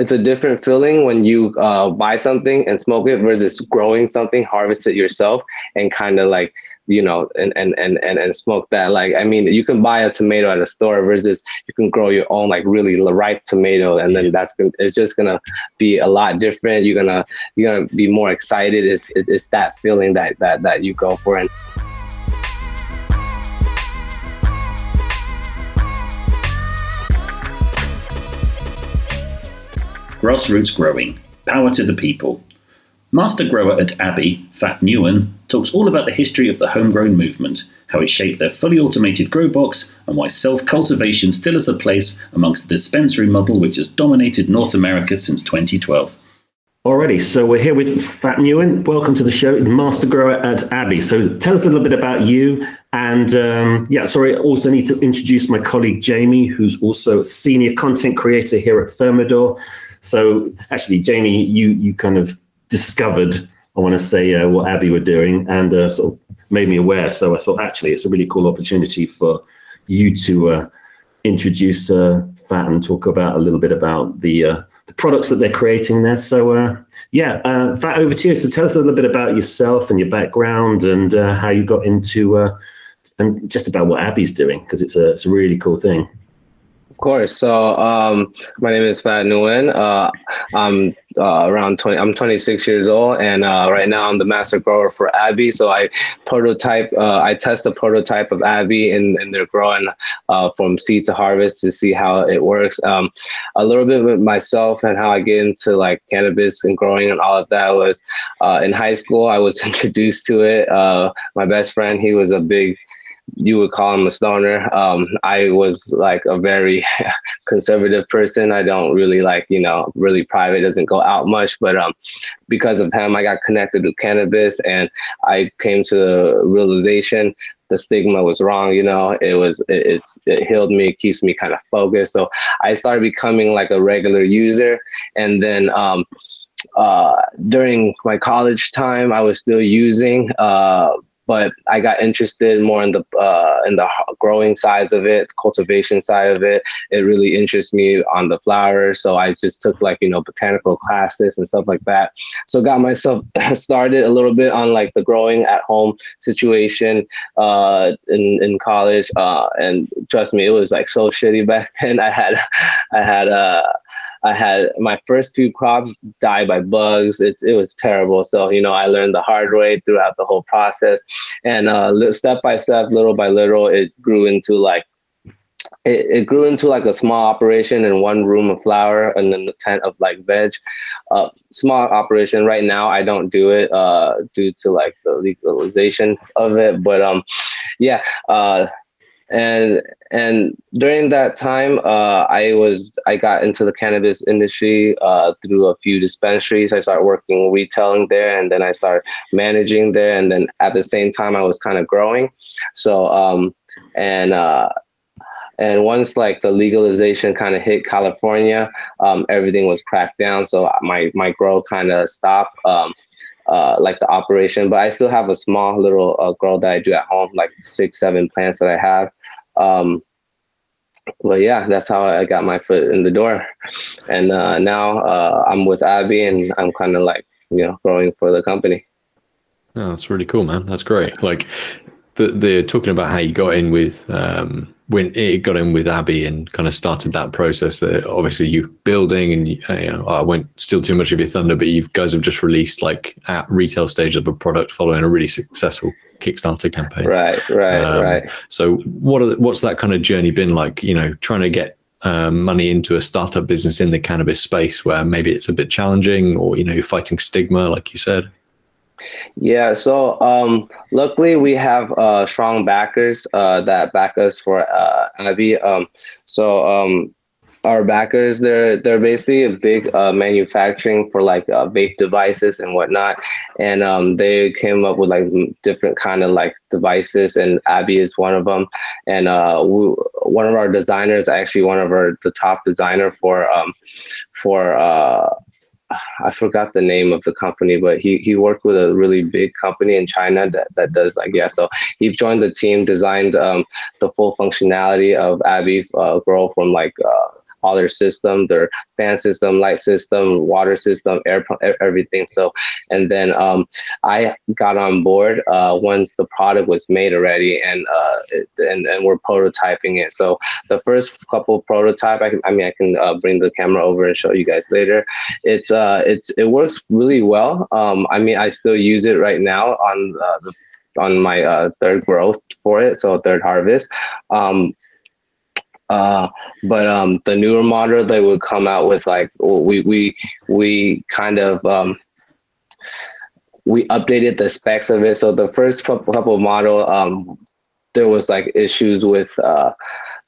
it's a different feeling when you uh, buy something and smoke it versus growing something, harvest it yourself, and kind of like you know and, and and and and smoke that. Like I mean, you can buy a tomato at a store versus you can grow your own like really ripe tomato, and then that's gonna, it's just gonna be a lot different. You're gonna you're gonna be more excited. It's it's that feeling that that that you go for and. Grassroots growing, power to the people. Master grower at Abby, Phat Nguyen, talks all about the history of the homegrown movement, how it shaped their fully automated grow box, and why self cultivation still has a place amongst the dispensary model which has dominated North America since 2012. Alrighty, so we're here with Phat Nguyen. Welcome to the show, Master Grower at Abby. So tell us a little bit about you. And um, yeah, sorry, I also need to introduce my colleague Jamie, who's also senior content creator here at Thermador. So actually, Jamie, you you kind of discovered, I want to say, uh, what Abby were doing and uh, sort of made me aware. So I thought actually it's a really cool opportunity for you to uh, introduce uh, Phat and talk about a little bit about the uh, the products that they're creating there. So uh, yeah, Phat, over to you. So tell us a little bit about yourself and your background and how you got into and just about what Abby's doing because it's a it's a really cool thing course. So um, my name is Phat Nguyen. Uh, I'm uh, around 20. I'm 26 years old, and uh, right now I'm the master grower for Abby. So I prototype. Uh, I test the prototype of Abby, and, and they're growing uh, from seed to harvest to see how it works. Um, a little bit with myself and how I get into like cannabis and growing and all of that was uh, in high school. I was introduced to it. my best friend, he was a big you would call him a stoner. Um, I was like a very conservative person. I don't really like, you know, really private, doesn't go out much. But um, because of him, I got connected to cannabis and I came to the realization the stigma was wrong. You know, it was, it, it's, it healed me, it keeps me kind of focused. So I started becoming like a regular user. And then, um, uh, during my college time, I was still using, uh, but I got interested more in the uh, in the growing size of it, cultivation side of it. It really interests me on the flowers, so I just took like you know botanical classes and stuff like that. So got myself started a little bit on like the growing at home situation uh, in in college, uh, and trust me, it was like so shitty back then. I had I had uh I had my first few crops die by bugs. It's it was terrible. So you know, I learned the hard way throughout the whole process, and uh, step by step, little by little, it grew into like it, it, grew into like a small operation in one room of flower and then the tent of like veg. Uh, small operation right now. I don't do it uh, due to like the legalization of it, but um, yeah. Uh, and and during that time uh, i was i got into the cannabis industry uh, through a few dispensaries. I started working retailing there and then i started managing there. And then at the same time i was kind of growing. So um, and uh, and once like the legalization kind of hit california um, everything was cracked down. So my my grow kind of stopped. Um, uh, like the operation, but I still have a small little uh, that I do at home, like six, seven plants that I have. Um, but yeah, that's how I got my foot in the door. And uh, now uh, I'm with Abby and I'm kind of like, you know, growing for the company. Oh, that's really cool, man. That's great. Like, they're talking about how you got in with um, when it got in with Abby and kind of started that process. That obviously you building and you, you know I won't steal too much of your thunder, but you guys have just released like at retail stage of a product following a really successful Kickstarter campaign. Right, right, um, right. So what are the, what's that kind of journey been like? You know, trying to get um, money into a startup business in the cannabis space where maybe it's a bit challenging, or you know, you're fighting stigma, like you said. Yeah, so um, luckily we have uh, strong backers uh, that back us for uh, Abby. Um, so um, our backers they're they're basically a big uh, manufacturing for like uh, vape devices and whatnot and um, they came up with like different kind of like devices and abby is one of them and uh, we, one of our designers actually one of our the top designer for um, for uh, I forgot the name of the company, but he he worked with a really big company in China that, that does like yeah. So he joined the team, designed um, the full functionality of Abby uh, from like uh, all their system, their fan system, light system, water system, air, everything. So, and then um, I got on board uh, once the product was made already, and uh, and and we're prototyping it. So the first couple prototype, I, can, I mean, I can uh, bring the camera over and show you guys later. It's uh, it's it works really well. Um, I mean, I still use it right now on uh, the on my uh, third growth for it, so third harvest. Um, uh, but um, the newer model they would come out with like we we we kind of um, we updated the specs of it. So the first couple, couple model, um, there was like issues with uh,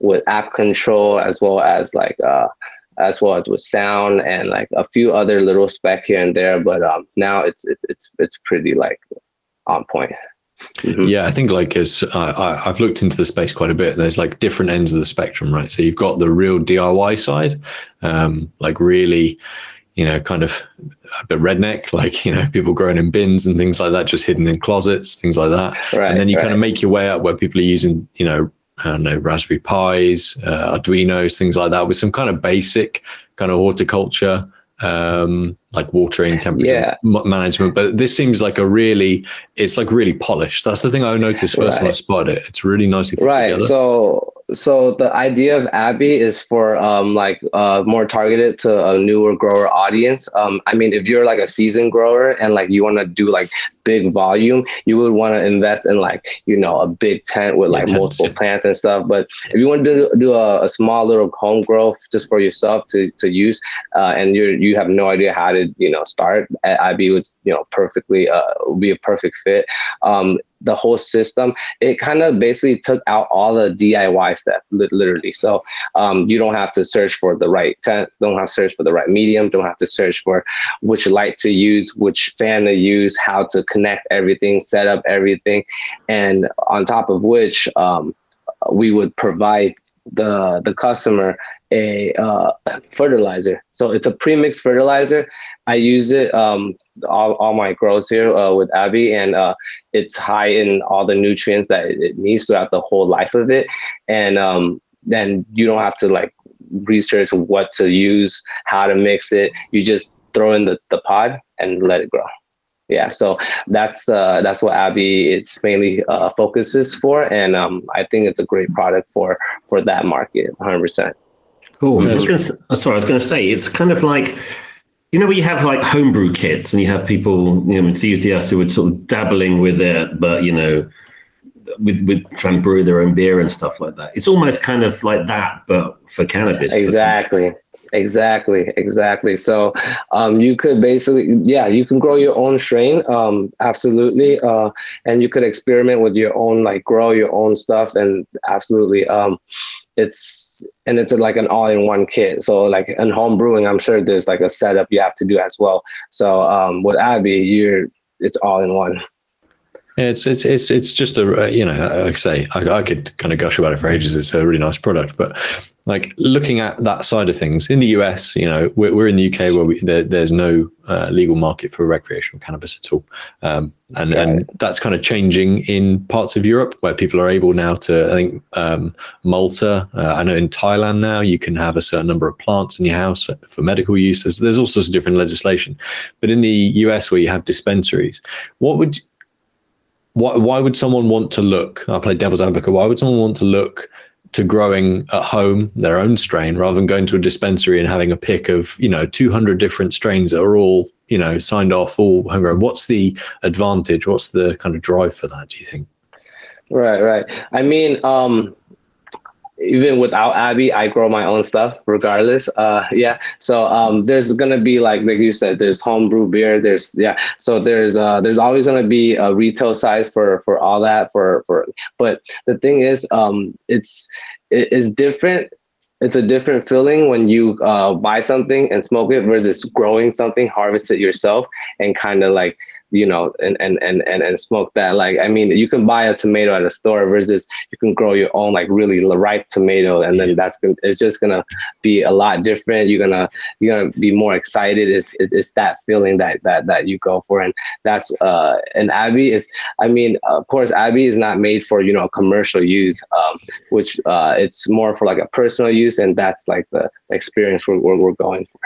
with app control as well as like uh, as well as with sound and like a few other little spec here and there. But um, now it's it's it's it's pretty like on point. Mm-hmm. Yeah, I think like as uh, I, have looked into the space quite a bit. There's like different ends of the spectrum, right? So you've got the real DIY side, um, like really, you know, kind of a bit redneck, like you know, people growing in bins and things like that, just hidden in closets, things like that. Right, and then you right. kind of make your way up where people are using, you know, I don't know, Raspberry Pis, uh, Arduinos, things like that, with some kind of basic kind of horticulture um, like watering temperature yeah. m- management. But this seems like a really, it's like really polished. That's the thing I noticed first right. when I spotted it. It's really nicely put right. together. So so the idea of Abby is for um, like uh, more targeted to a newer grower audience. Um, I mean, if you're like a seasoned grower and like you want to do like big volume, you would want to invest in like you know a big tent with like multiple yeah. plants and stuff. But if you want to do, do a, a, small little home growth just for yourself to to use, uh, and you you have no idea how to you know start, IB was you know perfectly uh, would be a perfect fit. Um, the whole system, it kind of basically took out all the DIY stuff, literally. So um, you don't have to search for the right tent, don't have to search for the right medium, don't have to search for which light to use, which fan to use, how to connect everything, set up everything, and on top of which um, we would provide the the customer a uh, fertilizer. So it's a pre-mixed fertilizer. I use it um, all, all my grows here uh, with Abby, and uh, it's high in all the nutrients that it needs throughout the whole life of it. And um, then you don't have to like research what to use, how to mix it. You just throw in the, the pod and let it grow. Yeah, so that's uh, that's what Abby is mainly uh, focuses for, and um, I think it's a great product for for that market, 100. percent Cool. Mm-hmm. I was going to, sorry, I was going to say it's kind of like you know, where you have like homebrew kits and you have people, you know, enthusiasts who are sort of dabbling with it, but you know, with with trying to brew their own beer and stuff like that. It's almost kind of like that, but for cannabis. Exactly. Exactly, exactly. So um, you could basically, yeah, you can grow your own strain, um, absolutely, uh, and you could experiment with your own, like grow your own stuff, and absolutely, um, it's and it's like an all-in-one kit. So like in home brewing, I'm sure there's like a setup you have to do as well. So um, with Abby, you're it's all in one. It's it's it's it's just a you know like I say I, I could kind of gush about it for ages. It's a really nice product, but like looking at that side of things in the US, you know, we're, we're in the UK where we, there, there's no uh, legal market for recreational cannabis at all, um, and right. and that's kind of changing in parts of Europe where people are able now to. I think um, Malta, uh, I know in Thailand now you can have a certain number of plants in your house for medical use. There's, there's all sorts of different legislation, but in the US where you have dispensaries, what would why, why would someone want to look? I play devil's advocate. Why would someone want to look to growing at home their own strain rather than going to a dispensary and having a pick of you know 200 different strains that are all you know signed off all homegrown? What's the advantage? What's the kind of drive for that? Do you think? Right, right. I mean, um, even without Abby, I grow my own stuff regardless. Uh, yeah. So um, there's gonna be like like you said, there's homebrew beer. There's yeah. So there's uh, there's always gonna be a retail size for for all that for for. But the thing is, um, it's it is different. It's a different feeling when you uh, buy something and smoke it versus growing something, harvest it yourself, and kind of like you know, and, and, and, and, and smoke that. Like, I mean, you can buy a tomato at a store versus you can grow your own, like really ripe tomato. And then that's gonna, it's just to be a lot different. You're to, you're to be more excited. It's, it's that feeling that, that, that you go for. And that's, uh, and Abby is, I mean, of course, Abby is not made for, you know, commercial use, um, which, uh, it's more for like a personal use. And that's like the experience we're, we're, we're going for.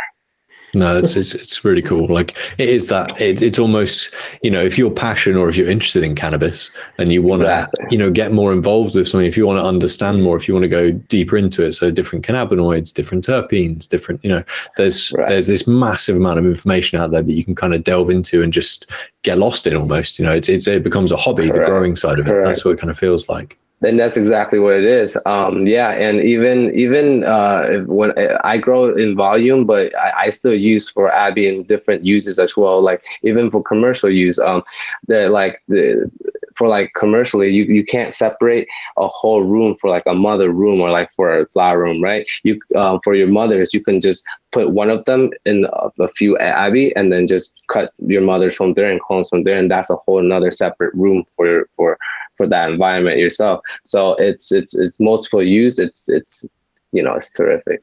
No, it's, it's it's really cool. Like it is that it, it's almost you know if you're passionate or if you're interested in cannabis and you want to exactly. you know get more involved with something, if you want to understand more, if you want to go deeper into it, so different cannabinoids, different terpenes, different you know there's right. there's this massive amount of information out there that you can kind of delve into and just get lost in almost. You know, it's, it's it becomes a hobby, Correct. the growing side of it. Correct. That's what it kind of feels like then that's exactly what it is. Um, yeah, and even even uh, when I grow in volume, but I, I, still use for Abby in different uses as well. Like even for commercial use, um, the like the for like commercially, you, you can't separate a whole room for like a mother room or like for a flower room, right? You um, for your mothers, you can just put one of them in a, few Abby and then just cut your mothers from there and clones from there, and that's a whole another separate room for for for that environment yourself. So it's it's it's multiple use. It's it's you know it's terrific.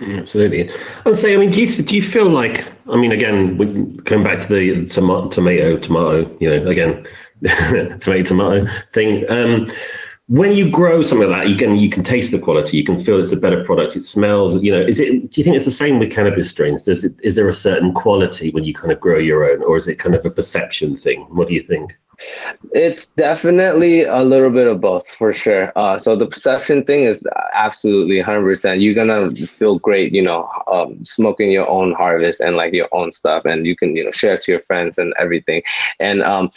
Absolutely. I'd say. I mean, do you do you feel like? I mean, again, we going back to the tomato, tomato, tomato. You know, again, tomato, tomato thing. Um, when you grow something like that, you can you can taste the quality. You can feel it's a better product. It smells. You know, is it? Do you think it's the same with cannabis strains? Does it? Is there a certain quality when you kind of grow your own, or is it kind of a perception thing? What do you think? It's definitely a little bit of both for sure. Uh, so the perception thing is absolutely 100%. You're gonna feel great, you know, um, smoking your own harvest and like your own stuff, and you can, you know, share it to your friends and everything. And um,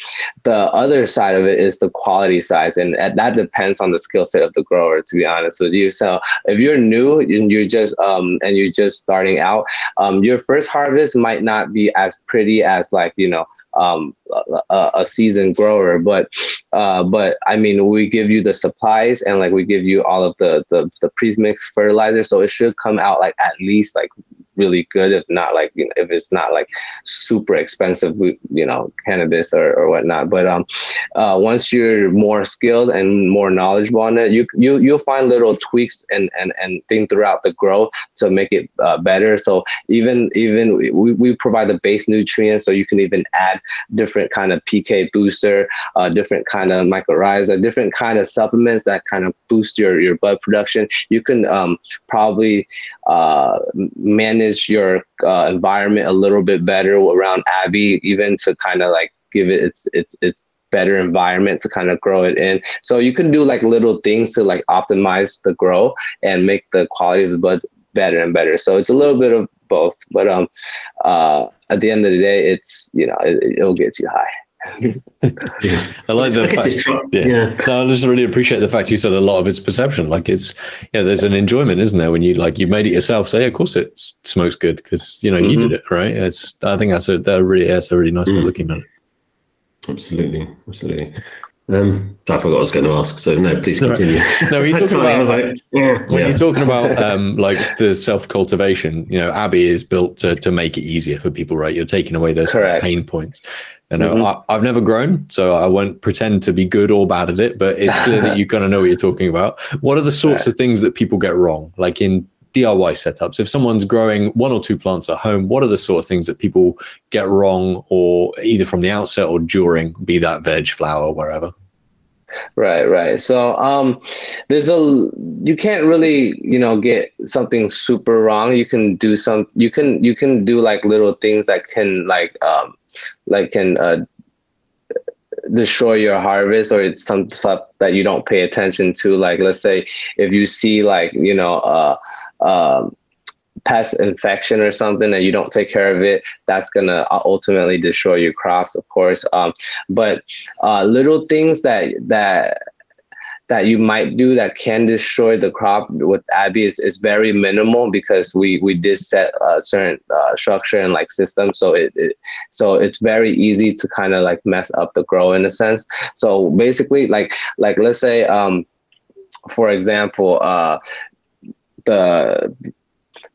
the other side of it is the quality side, and that depends on the skill set of the grower. To be honest with you, so if you're new and you're just um, and you're just starting out, um, your first harvest might not be as pretty as like you know um, a, a, seasoned grower. But uh, but I mean, we give you the supplies and like we give you all of the the, the pre-mixed fertilizer, so it should come out like at least like really good if not like you know, if it's not like super expensive you know cannabis or, or whatnot. But um uh, once you're more skilled and more knowledgeable on it you you you'll find little tweaks and and and things throughout the grow to make it uh, better. So even even we, we provide the base nutrients so you can even add different kind of pk booster uh, different kind of mycorrhiza different kind of supplements that kind of boost your your bud production. You can um probably uh manage manage your uh, environment a little bit better around Abby, even to kind of like give it its its its better environment to kind of grow it in. So you can do like little things to like optimize the grow and make the quality of the bud better and better. So it's a little bit of both, but um, uh, at the end of the day, it's you know it, it'll get you high yeah. I like the fact, yeah. yeah. No, I just really appreciate the fact you said a lot of it's perception. Like it's yeah, there's an enjoyment, isn't there, when you like you've made it yourself. So yeah, of course it smokes good because you know mm-hmm. you did it, right? It's I think that's a that really that's a really nice mm. way of mm. looking at it. Absolutely, absolutely. Um, I forgot what I was going to ask. So no, please continue. no, you're talking about like, when yeah. you're talking about um, like the self cultivation, you know, Abby is built to to make it easier for people, right? You're taking away those pain points. You know, mm-hmm. I, have never grown, so I won't pretend to be good or bad at it, but it's clear that you kind of know what you're talking about. What are the sorts of things that people get wrong? Like in DIY setups, if someone's growing one or two plants at home, what are the sort of things that people get wrong or either from the outset or during, be that veg, flower, wherever? Right, right. So um there's a you can't really, you know, get something super wrong. You can do some you can you can do like little things that can like um like can uh, destroy your harvest or it's some stuff that you don't pay attention to like let's say if you see like you know uh, uh, pest infection or something and you don't take care of it that's gonna uh, ultimately destroy your crops of course um, but uh, little things that that that you might do that can destroy the crop with Abby is, is very minimal because we we did set a certain uh, structure and like system, so it, it so it's very easy to kind of like mess up the grow in a sense. So basically, like like let's say um, for example, uh, the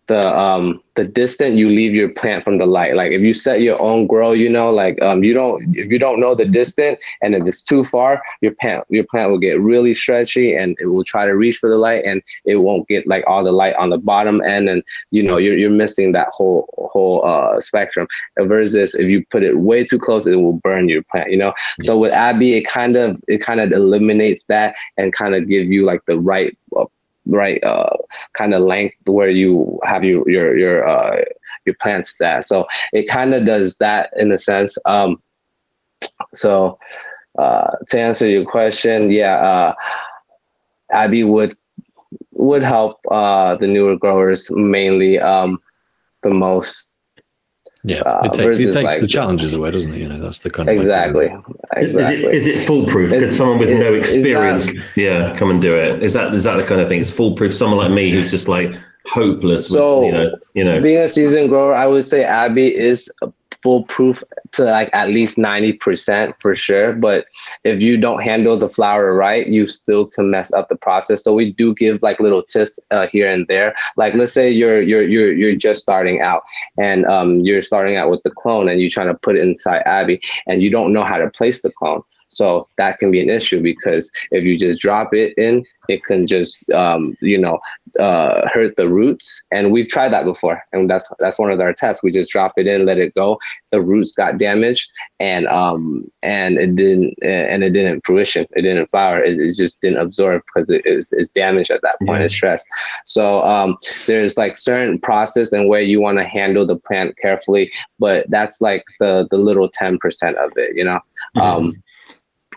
the um the distant you leave your plant from the light. Like if you set your own grow you know like um you don't if you don't know the distance and if it's too far your plant your plant will get really stretchy and it will try to reach for the light and it won't get like all the light on the bottom end and you know you're, you're missing that whole whole uh spectrum. Versus if you put it way too close it will burn your plant you know? So with abby it kind of it kind of eliminates that and kind of give you like the right uh, right uh, kind of length where you have your your your uh, your plants at. So it kind of does that in a sense. Um, so uh, to answer your question, yeah, uh, Abby would would help uh, the newer growers mainly um, the most yeah, uh, it, take, it takes like, the challenges away, doesn't it? You know, that's the kind of exactly. exactly. Is, it, is it foolproof? Because someone with it, no experience, yeah, come and do it. Is that is that the kind of thing? It's foolproof. Someone like me who's just like hopeless. So with, you know, you know, being a seasoned grower, I would say Abby is foolproof to like at least 90% for sure. But if you don't handle the flower right, you still can mess up the process. So we do give like little tips uh, here and there. Like let's say you're you're you're you're just starting out and um, you're starting out with the clone and you're trying to put it inside Abby and you don't know how to place the clone. So that can be an issue because if you just drop it in, it can just um, you know uh, hurt the roots. And we've tried that before, and that's that's one of our tests. We just drop it in, let it go. The roots got damaged, and um and it didn't and it didn't fruition. It didn't flower. It, it just didn't absorb because it is it's damaged at that point. It's stressed. So um, there's like certain process and way you want to handle the plant carefully, but that's like the the little ten percent of it. You know. Mm-hmm. Um,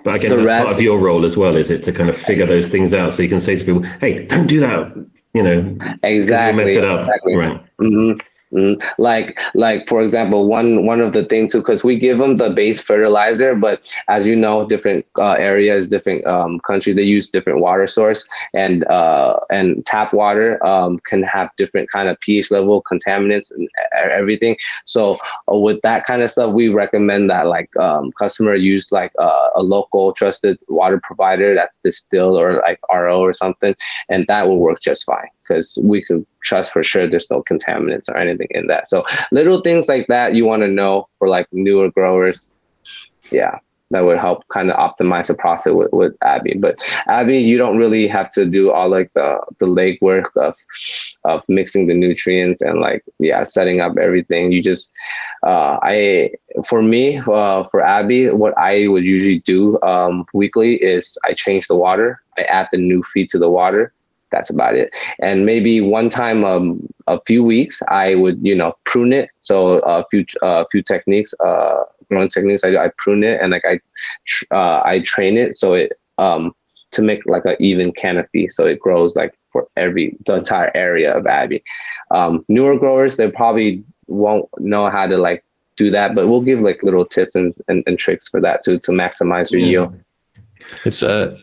but again, the that's rest, part of your role as well, is it to kind of figure those things out so you can say to people, "Hey, don't do that," you know, exactly, mess it up, exactly. right? Mm-hmm. Mm, like like for example one one of the things too because we give them the base fertilizer but as you know different uh, areas different um, countries they use different water source and uh, and tap water um, can have different kind of ph level contaminants and everything. So uh, with that kind of stuff we recommend that like um, customer use like uh, a local trusted water provider that's distilled or like ro or something and that will work just fine because we can trust for sure there's no contaminants or anything in that. So little things like that you want to know for like newer growers. Yeah, that would help kind of optimize the process with, with Abby. But Abby, you don't really have to do all like the the legwork of of mixing the nutrients and like yeah setting up everything. You just uh, I for me uh, for Abby, what I would usually do um, weekly is I change the water. I add the new feed to the water that's about it. And maybe one time um, a few weeks, I would you know prune it. So a few a few techniques, uh, growing techniques. I, I prune it and like I uh, I train it so it um to make like an even canopy so it grows like for every the entire area of Abby. Um, newer growers they probably won't know how to like do that, but we'll give like little tips and, and, and tricks for that to to maximize your yield. It's uh,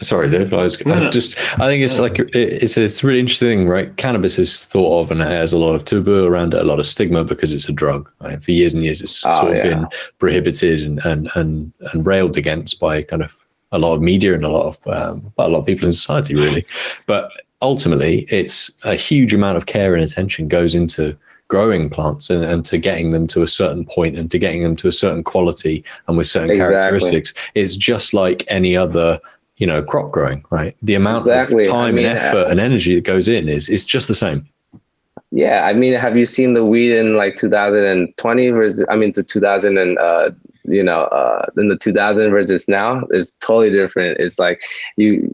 sorry, Dave. I was no, no. just. I think it's like it's it's really interesting, right? Cannabis is thought of and it has a lot of taboo around it, a lot of stigma because it's a drug. Right? For years and years, it's oh, sort of yeah. been prohibited and, and and and railed against by kind of a lot of media and a lot of um, a lot of people in society, really. But ultimately, it's a huge amount of care and attention goes into growing plants and, and to getting them to a certain point and to getting them to a certain quality and with certain exactly. characteristics is just like any other you know crop growing right the amount exactly. of time I mean, and effort uh, and energy that goes in is is just the same yeah i mean have you seen the weed in like 2020 versus i mean the 2000 and uh you know uh in the 2000 versus now is totally different it's like you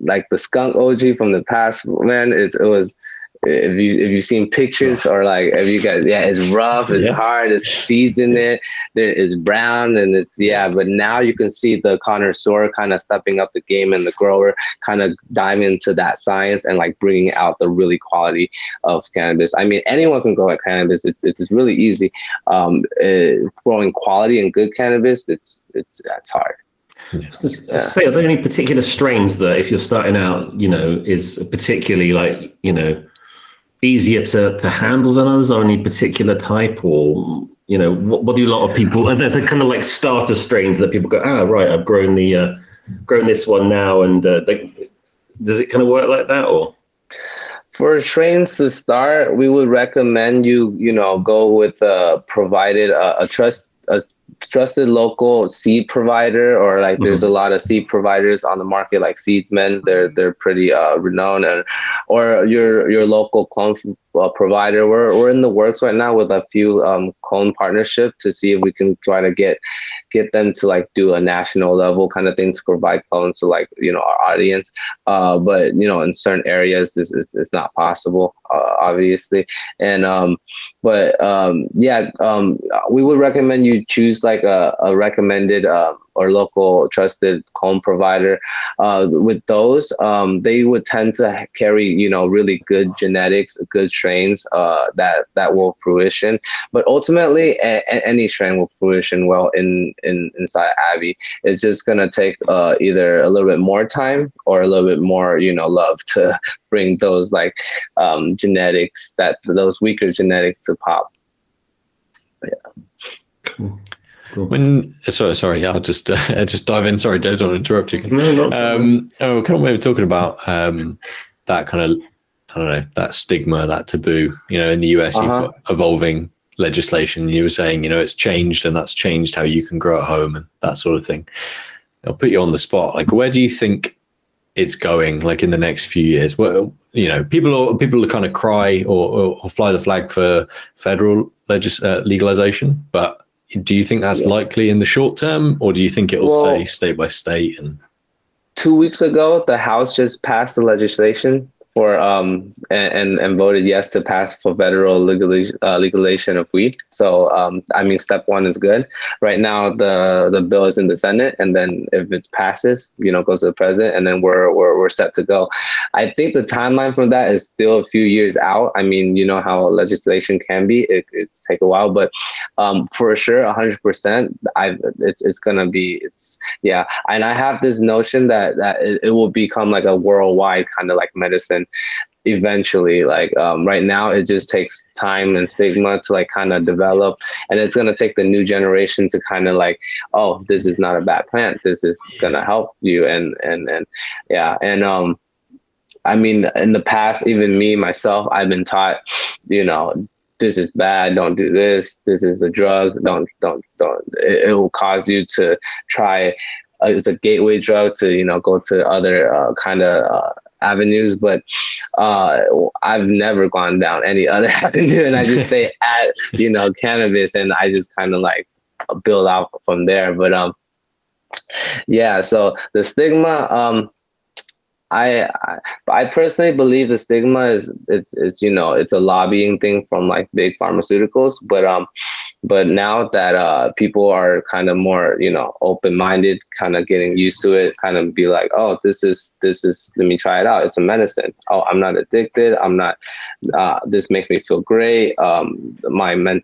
like the skunk og from the past man it, it was if you if you've seen pictures or like if you guys yeah it's rough it's yeah. hard it's seasoned it it's brown and it's yeah but now you can see the connoisseur kind of stepping up the game and the grower kind of dive into that science and like bringing out the really quality of cannabis. I mean anyone can grow at cannabis it's, it's really easy. Um uh, growing quality and good cannabis it's it's that's hard. Just yeah. say, are there any particular strains that, if you're starting out, you know, is particularly like, you know, easier to, to handle than others or any particular type or you know what, what do a lot of people and they're, they're, kind of like starter strains that people go ah right i've grown the uh, grown this one now and uh, they, does it kind of work like that or? For strains to start, we would recommend you, you know, go with a provided uh, a trust a trusted local seed provider or like mm-hmm. there's a lot of seed providers on the market like Seedsman they're they're pretty uh, renowned and or your your local clone uh, provider. We're, we're in the works right now with a few um, clone partnership to see if we can try to get get them to like do a national level kind of thing to provide clones to like you know our audience. Uh, but you know in certain areas this is, is not possible uh, obviously. And um but um yeah um we would recommend you choose like a, a recommended um, or local trusted clone provider. Uh, with those, um, they would tend to carry you know really good genetics, good strains uh, that that will fruition. But ultimately, a, a, any strain will fruition well in in inside Abby. It's just gonna take uh, either a little bit more time or a little bit more you know love to bring those like um, genetics that those weaker genetics to pop. Yeah. Cool. Cool. When sorry, sorry, I'll just uh, just dive in. Sorry, Dave, don't interrupt you. No, um, oh, kind of maybe talking about um, that kind of I don't know that stigma, that taboo. You know, in the US, uh-huh. you've got evolving legislation. You were saying, you know, it's changed, and that's changed how you can grow at home and that sort of thing. I'll put you on the spot. Like, where do you think it's going? Like in the next few years? Well, you know, people are people are kind of cry or, or, or fly the flag for federal legis- uh, legalization, but do you think that's yeah. likely in the short term, or do you think it will well, say state by state? And two weeks ago, the House just passed the legislation for um and, and voted yes to pass for federal legalization, uh, legalization of weed. So um, I mean, step one is good. Right now, the the bill is in the Senate, and then if it passes, you know, goes to the president, and then we're we're we're set to go. I think the timeline for that is still a few years out. I mean, you know how legislation can be; it it's take a while, but um, for sure, hundred percent, I it's it's gonna be it's yeah. And I have this notion that that it, it will become like a worldwide kind of like medicine eventually like um, right now it just takes time and stigma to like kind of develop and it's going to take the new generation to kind of like oh this is not a bad plant this is going to help you and and and yeah and um i mean in the past even me myself i've been taught you know this is bad don't do this this is a drug don't don't don't it, it will cause you to try uh, it's a gateway drug to you know go to other uh, kind of uh, avenues, but uh, I've never gone down any other avenue, and I just stay at you know cannabis, and I just kind of like build out from there. But um, yeah. So the stigma, um, I, I, I personally believe the stigma is it's it's you know it's a lobbying thing from like big pharmaceuticals, but um, but now that uh people are kind of more you know open minded, kind of getting used to it, kind of be like, oh, this is this is let me try it out. It's a medicine. Oh, I'm not addicted. I'm not. Uh, this makes me feel great. Um, my men,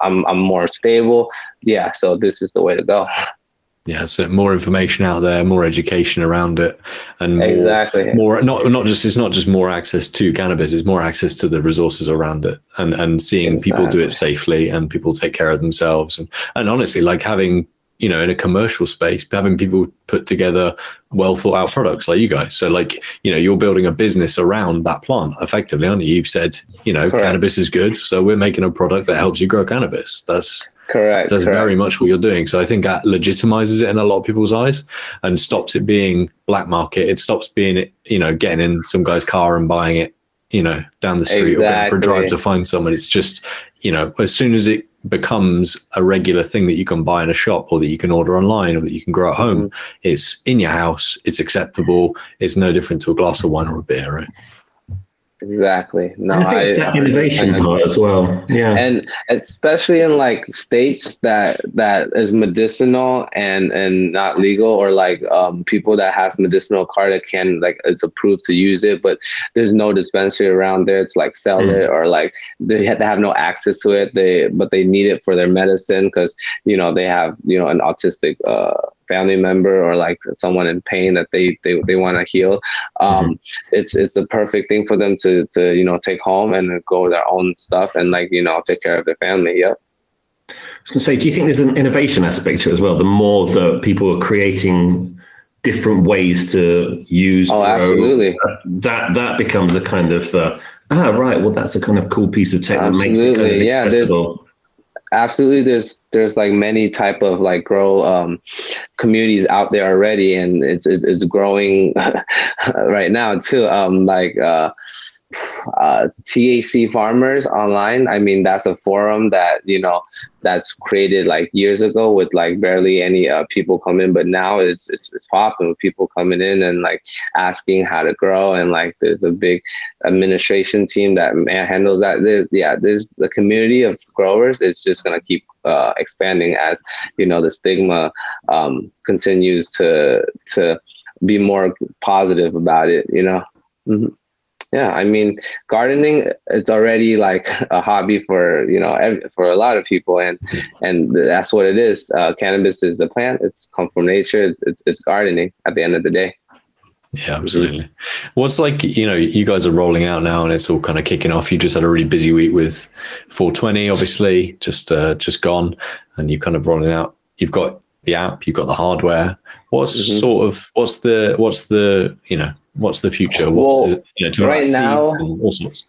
I'm I'm more stable. Yeah, so this is the way to go. Yeah, so more information out there, more education around it, and more, exactly more not not just it's not just more access to cannabis, it's more access to the resources around it, and and seeing exactly. people do it safely and people take care of themselves, and and honestly, like having you know in a commercial space, having people put together well thought out products like you guys. So like you know you're building a business around that plant effectively, aren't you? You've said you know Correct. cannabis is good, so we're making a product that helps you grow cannabis. That's Correct. That's correct. very much what you're doing. So I think that legitimizes it in a lot of people's eyes and stops it being black market. It stops being, you know, getting in some guy's car and buying it, you know, down the street exactly. or going for a drive to find someone. It's just, you know, as soon as it becomes a regular thing that you can buy in a shop or that you can order online or that you can grow at home, mm-hmm. it's in your house, it's acceptable, it's no different to a glass of wine or a beer, right? Exactly. No, I, I it's that innovation I, part as well. Yeah, and especially in like states that that is medicinal and and not legal, or like um, people that have medicinal card that can like it's approved to use it, but there's no dispensary around there to like sell mm. it, or like they have to have no access to it. They but they need it for their medicine because you know they have you know an autistic. Uh, family member or like someone in pain that they they, they want to heal um mm-hmm. it's it's a perfect thing for them to to you know take home and go their own stuff and like you know take care of their family yep I was going to say, do you think there's an innovation aspect to it as well? The more that people are creating different ways to use. Oh, grow, absolutely. That that becomes a kind of uh, ah right. Well, that's a kind of cool piece of tech that makes it kind of Absolutely, yeah, accessible. Absolutely there's there's like many type of like grow um communities out there already and it's it's, it's growing right now too. Um like uh uh THC farmers online. I mean that's a forum that you know that's created like years ago with like barely any uh, people come in but now it's, it's it's popping with people coming in and like asking how to grow. And like there's a big administration team that handles that. There's yeah there's the community of growers it's just to keep uh, expanding as you know the stigma um, continues to to be more positive about it you know? Mhm. Yeah i mean gardening it's already like a hobby for you know for a lot of people and and that's what it is uh, cannabis is a plant it's come from nature it's, it's, it's gardening at the end of the day Yeah, absolutely. What's like, you know, you guys are rolling out now and it's all kind of kicking off. You just had a really busy week with 420, obviously, just uh, just gone, and you're kind of rolling out. You've got the app, you've got the hardware. What's Mhm. sort of what's the what's the you know what's the future? What's Well, you know, right now- all sorts.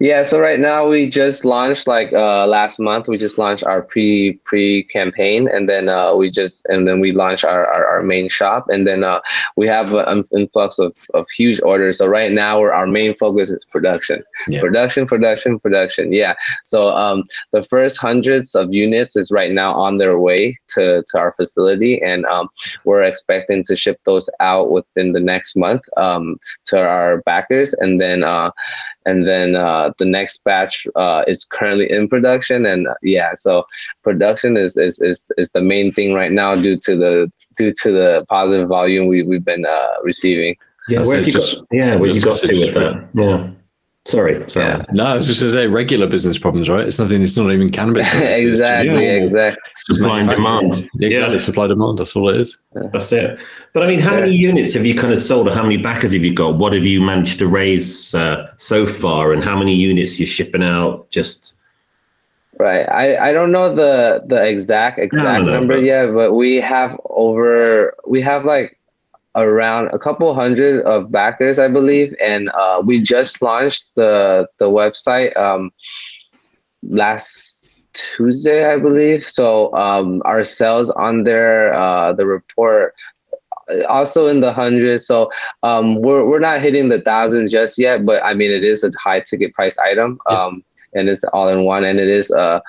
Yeah, so right now we just launched like uh last month we just launched our pre pre campaign and then uh we just and then we launched our, our, our main shop and then uh we have an influx of, of huge orders. So right now we're, our main focus is production. Yeah. Production, production, production. Yeah. So um the first hundreds of units is right now on their way to to our facility and um we're expecting to ship those out within the next month um to our backers and then uh and then uh, the next batch uh, is currently in production and uh, yeah so production is, is is is the main thing right now due to the due to the positive volume we, we've been uh, receiving Yeah, where it, have you just- got? Yeah, where you got to with that? Yeah. Sorry, sorry. Yeah. No, I was just going to say regular business problems, right? It's nothing. It's not even cannabis. It's just exactly normal- exactly Supply and demand. Exactly. Yeah. Supply demand. That's all it is. That's it. But I mean, how Yeah. many units have you kind of sold, or how many backers have you got? What have you managed to raise uh, so far, and how many units you're shipping out? Just right I, I don't know the the exact exact no, number but- yet but we have over we have like around a couple hundred of backers i believe and uh, we just launched the the website um last tuesday i believe so um our sales on there uh the report uh, also in the hundreds so um we're, we're not hitting the thousands just yet but i mean it is a high ticket price item Yeah. um and it's all in one and it is uh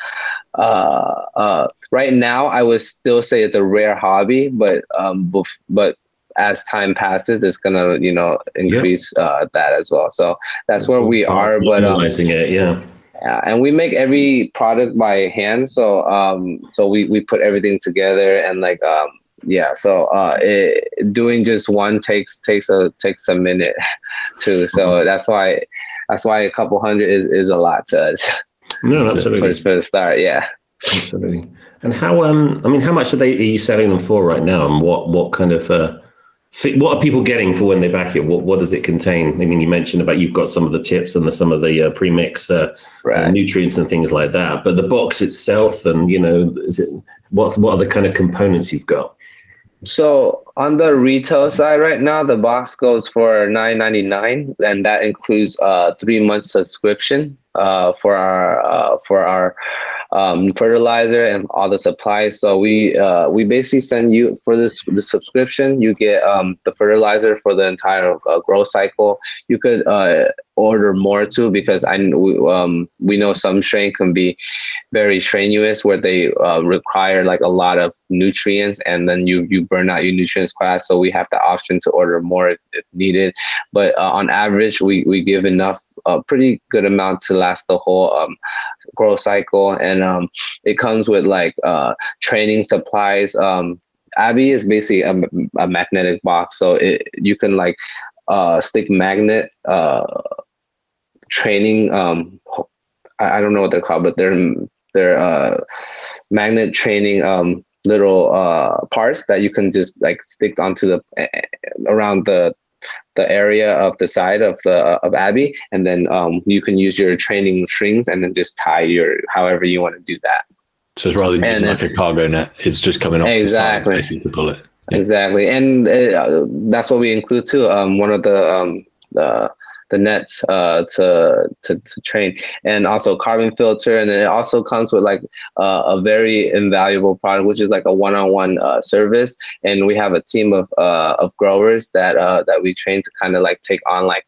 uh uh right now i would still say it's a rare hobby but um bef- but as time passes it's gonna you know increase uh that as well so that's where we are but um, it, yeah. yeah, and we make every product by hand. So um, so we we put everything together and like um, yeah. So uh, it, doing just one takes takes a takes a minute too. So that's why that's why a couple hundred is is a lot to us No, absolutely, for for the start. Yeah. absolutely. And how? Um, I mean, how much are they? Are you selling them for right now? And what? What kind of? Uh, what are people getting for when they back it? What What does it contain? I mean, you mentioned about you've got some of the tips and the, some of the uh, premix uh, uh, Right. nutrients and things like that. But the box itself, and you know, is it? What's what are the kind of components you've got? So on the retail side right now, the box goes for nine ninety nine, and that includes uh three month subscription uh for our uh for our um fertilizer and all the supplies. So we uh we basically send you for this the subscription, you get um the fertilizer for the entire uh, cycle. You could uh order more too because I um we know some strain can be very strenuous where they uh, require like a lot of nutrients and then you you burn out your nutrients class. so we have the option to order more if, needed but uh, on average we we give enough a pretty good amount to last the whole um, grow cycle and um, it comes with like uh, training supplies. Um, abby is basically a, a magnetic box so it you can like uh, stick magnet uh, training um, I, I don't know what they're called but they're they're uh, magnet training um, little uh, parts that you can just like stick onto the around the the area of the side of the of Abby, and then um, you can use your training strings and then just tie your however you want to do that. So it's rather than And using then- like a cargo net, it's just coming off the Exactly. sides basically to pull it. exactly, and uh, that's what we include too. Um, one of the um, the the nets uh, to, to to train, and also carbon filter, and then it also comes with like uh, a very invaluable product, which is like a one-on-one uh, service, and we have a team of uh, of growers that uh, that we train to kind of like take on like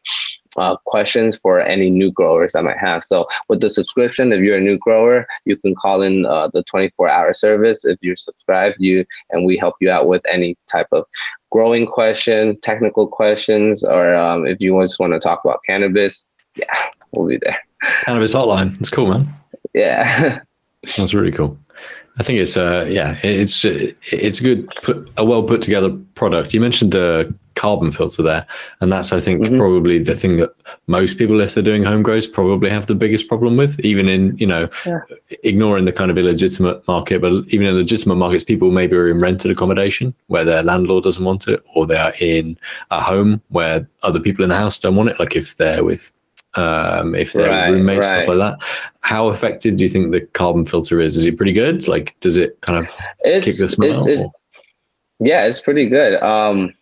uh, questions for any new growers I might have. So with the subscription, if you're a new grower, you can call in uh, the 24 hour service. If you're subscribed, you and we help you out with any type of growing question, technical questions, or um, if you just want to talk about cannabis, yeah, we'll be there. Cannabis hotline. It's cool, man. Yeah. That's really cool. I think it's uh yeah it's it's a good put, a well put together product. You mentioned the carbon filter there, and that's I think mm-hmm. probably the thing that most people, if they're doing home grows, probably have the biggest problem with. Even in you know yeah. ignoring the kind of illegitimate market, but even in legitimate markets, people maybe are in rented accommodation where their landlord doesn't want it, or they are in a home where other people in the house don't want it. Like if they're with um, if they're right, roommates, right. stuff like that. How effective do you think the carbon filter is? Is it pretty good? Like, does it kind of it's, kick the smell? It's, it's, yeah, it's pretty good. Um,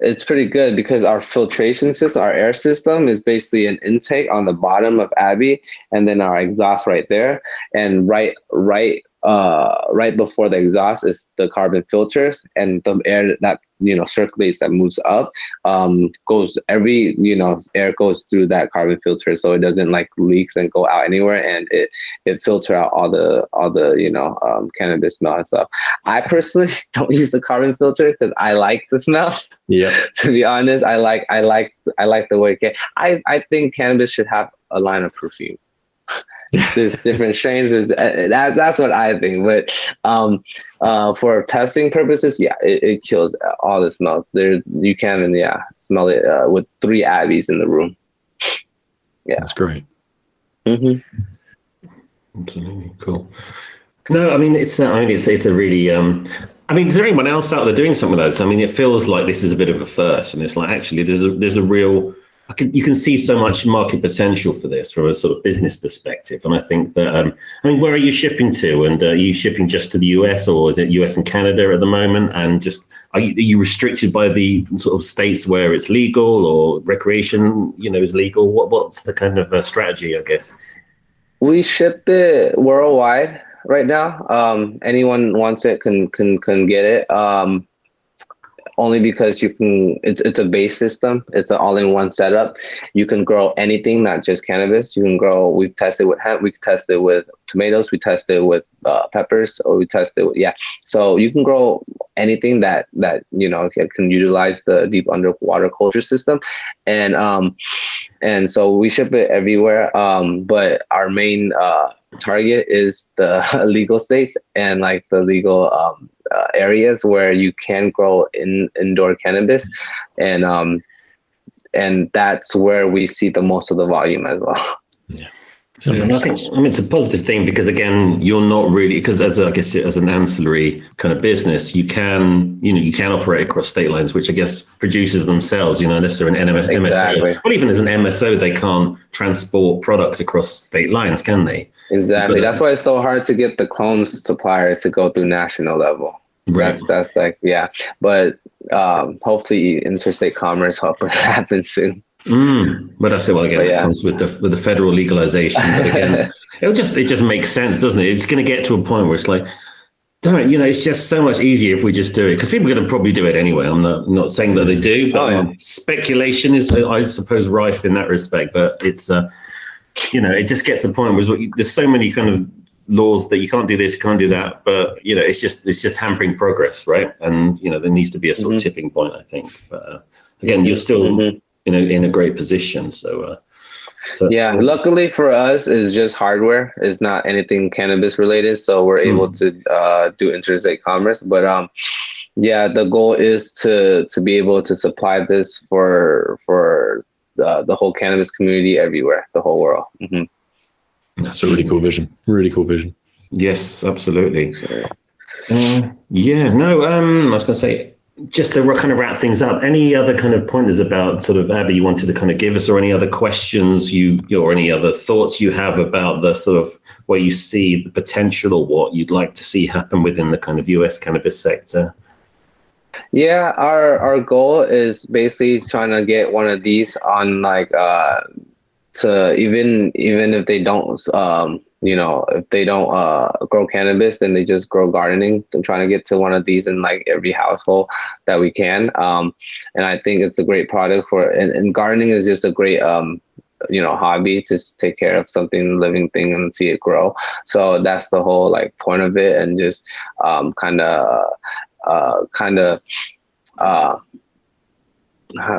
it's pretty good because our filtration system, our air system, is basically an intake on the bottom of Abby, and then our exhaust right there, and right, right uh, right before the exhaust is the carbon filters and the air that you know circulates that moves up um, goes every you know air goes through that carbon filter so it doesn't like leaks and go out anywhere and it it filter out all the all the you know um, cannabis smell and stuff. I personally don't use the carbon filter because I like the smell. Yeah. to be honest, I like I like I like the way it can. I I think cannabis should have a line of perfume there's different strains. There's uh, that, that's what I think. But um, uh, for testing purposes, yeah, it, it, kills all the smells. There, you can yeah smell it uh, with three Abbys in the room. Yeah, that's great. Mm-hmm. Absolutely cool. No, I mean it's. I mean it's. It's a really. Um, I mean, is there anyone else out there doing something like this? I mean, it feels like this is a bit of a first, and it's like actually there's a there's a real can, you can see so much market potential for this from a sort of business perspective. And I think that, um, I mean, where are you shipping to? And uh, are you shipping just to the US or is it US and Canada at the moment? And just, are you, are you restricted by the sort of states where it's legal or recreation, you know, is legal? What, what's the kind of uh, strategy, I guess? We ship it worldwide right now. Um, anyone wants it can, can, can get it. Um, only because you can it's, it's a base system. It's an all-in-one setup. You can grow anything not just cannabis. You can grow we've tested with hemp we've tested with tomatoes we tested with uh, peppers or we tested with, yeah. So you can grow anything that that you know can, can utilize the deep underwater culture system. And um and so we ship it everywhere. Um but our main uh target is the legal states and like the legal um uh, areas where you can grow in indoor cannabis, and um, and that's where we see the most of the volume as well. Yeah. I mean, I think I mean it's a positive thing because again, you're not really because as a, I guess as an ancillary kind of business, you can you know you can operate across state lines, which I guess producers themselves, you know, unless they're an NM- exactly. MSO, or even as an MSO, they can't transport products across state lines, can they? Exactly. But, That's why it's so hard to get the clones suppliers to go through national level. Right. That's that's like yeah, but um, hopefully interstate commerce hopefully happens soon. Mm, but that's it. Well, again, yeah. it comes with the with the federal legalization. But again, it just it just makes sense, doesn't it? It's going to get to a point where it's like, don't you know? It's just so much easier if we just do it because people are going to probably do it anyway. I'm not not saying that they do, but oh, yeah. um, speculation is, I suppose, rife in that respect. But it's, uh, you know, it just gets a point where there's so many kind of laws that you can't do this, you can't do that, but you know, it's just it's just hampering progress, right? And you know, there needs to be a sort mm-hmm. of tipping point, I think. But uh, again, you're still mm-hmm. in a in a great position, so. Uh, so yeah, cool. luckily for us, it's just hardware. It's not anything cannabis related, so we're mm. able to uh, do interstate commerce. But um, yeah, the goal is to to be able to supply this for for uh, the whole cannabis community everywhere, the whole world. Mm-hmm. That's a really cool vision. Really cool vision. Yes, absolutely. Uh, yeah, no, um, I was going to say, just to kind of wrap things up, any other kind of pointers about sort of Abby you wanted to kind of give us, or any other questions you, or any other thoughts you have about the sort of where you see the potential or what you'd like to see happen within the kind of US cannabis sector? Yeah, our our goal is basically trying to get one of these on like uh to even even if they don't um you know if they don't uh grow cannabis then they just grow gardening i'm trying to get to one of these in like every household that we can. Um and i think it's a great product for and, and gardening is just a great um you know hobby to take care of something living thing and see it grow. So that's the whole like point of it and just kind of kind of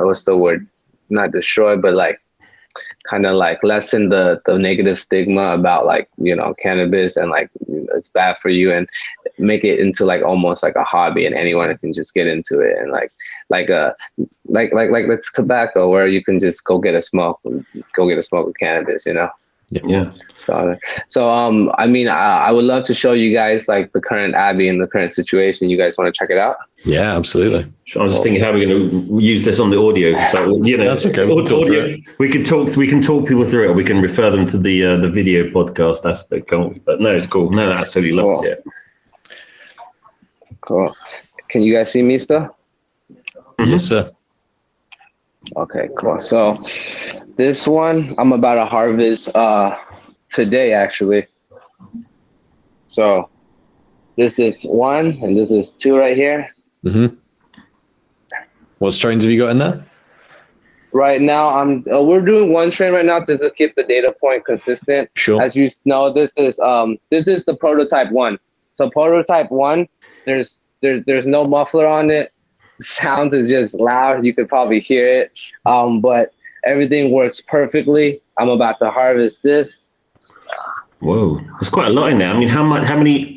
what's the word? Not destroy but like kind of like lessen the the negative stigma about like you know cannabis and like it's bad for you and make it into like almost like a hobby and anyone can just get into it and like like a like like like it's tobacco where you can just go get a smoke go get a smoke of cannabis you know yeah. So, so um, I mean, I, I, would love to show you guys like the current Abby and the current situation. You guys want to check it out? Yeah, absolutely. I was just thinking how we're going to use this on the audio. So, you know, that's okay. We'll audio, we can talk. We can talk people through it. Or we can refer them to the uh, the video podcast aspect, can't we? But no, it's cool. No, absolutely loves it. Cool. Can you guys see me still? Mm-hmm. Yes, sir. Okay, cool. So this one I'm about to harvest uh today actually. So this is one and this is two right here. Mm-hmm. What strains have you got in there? Right now, I'm uh, we're doing one strain right now to keep the data point consistent. Sure. As you know, this is um this is the prototype one. So prototype one, there's there's there's no muffler on it sounds is just loud. You could probably hear it. Um, but everything works perfectly. I'm about to harvest this. Whoa, there's quite a lot in there. I mean, how much? How many?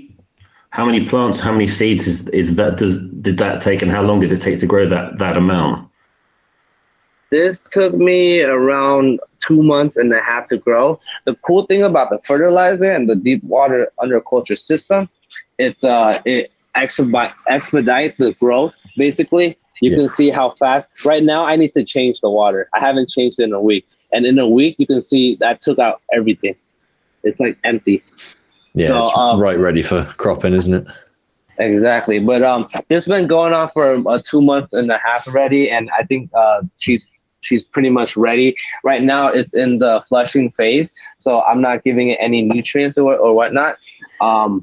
How many plants? How many seeds is is that? Does did that take, and how long did it take to grow that that amount? This took me around two months and a half to grow. The cool thing about the fertilizer and the deep water underculture system, it's uh it expedite expedite the growth basically. You yeah. can see how fast. Right now, I need to change the water. I haven't changed it in a week, and in a week, you can see that took out everything. It's like empty. Yeah, so, it's um, right ready for cropping, isn't it? Exactly. But um, it's been going on for uh, two months and a half already, and I think uh, she's she's pretty much ready. Right now, it's in the flushing phase, so I'm not giving it any nutrients or, or whatnot. Um,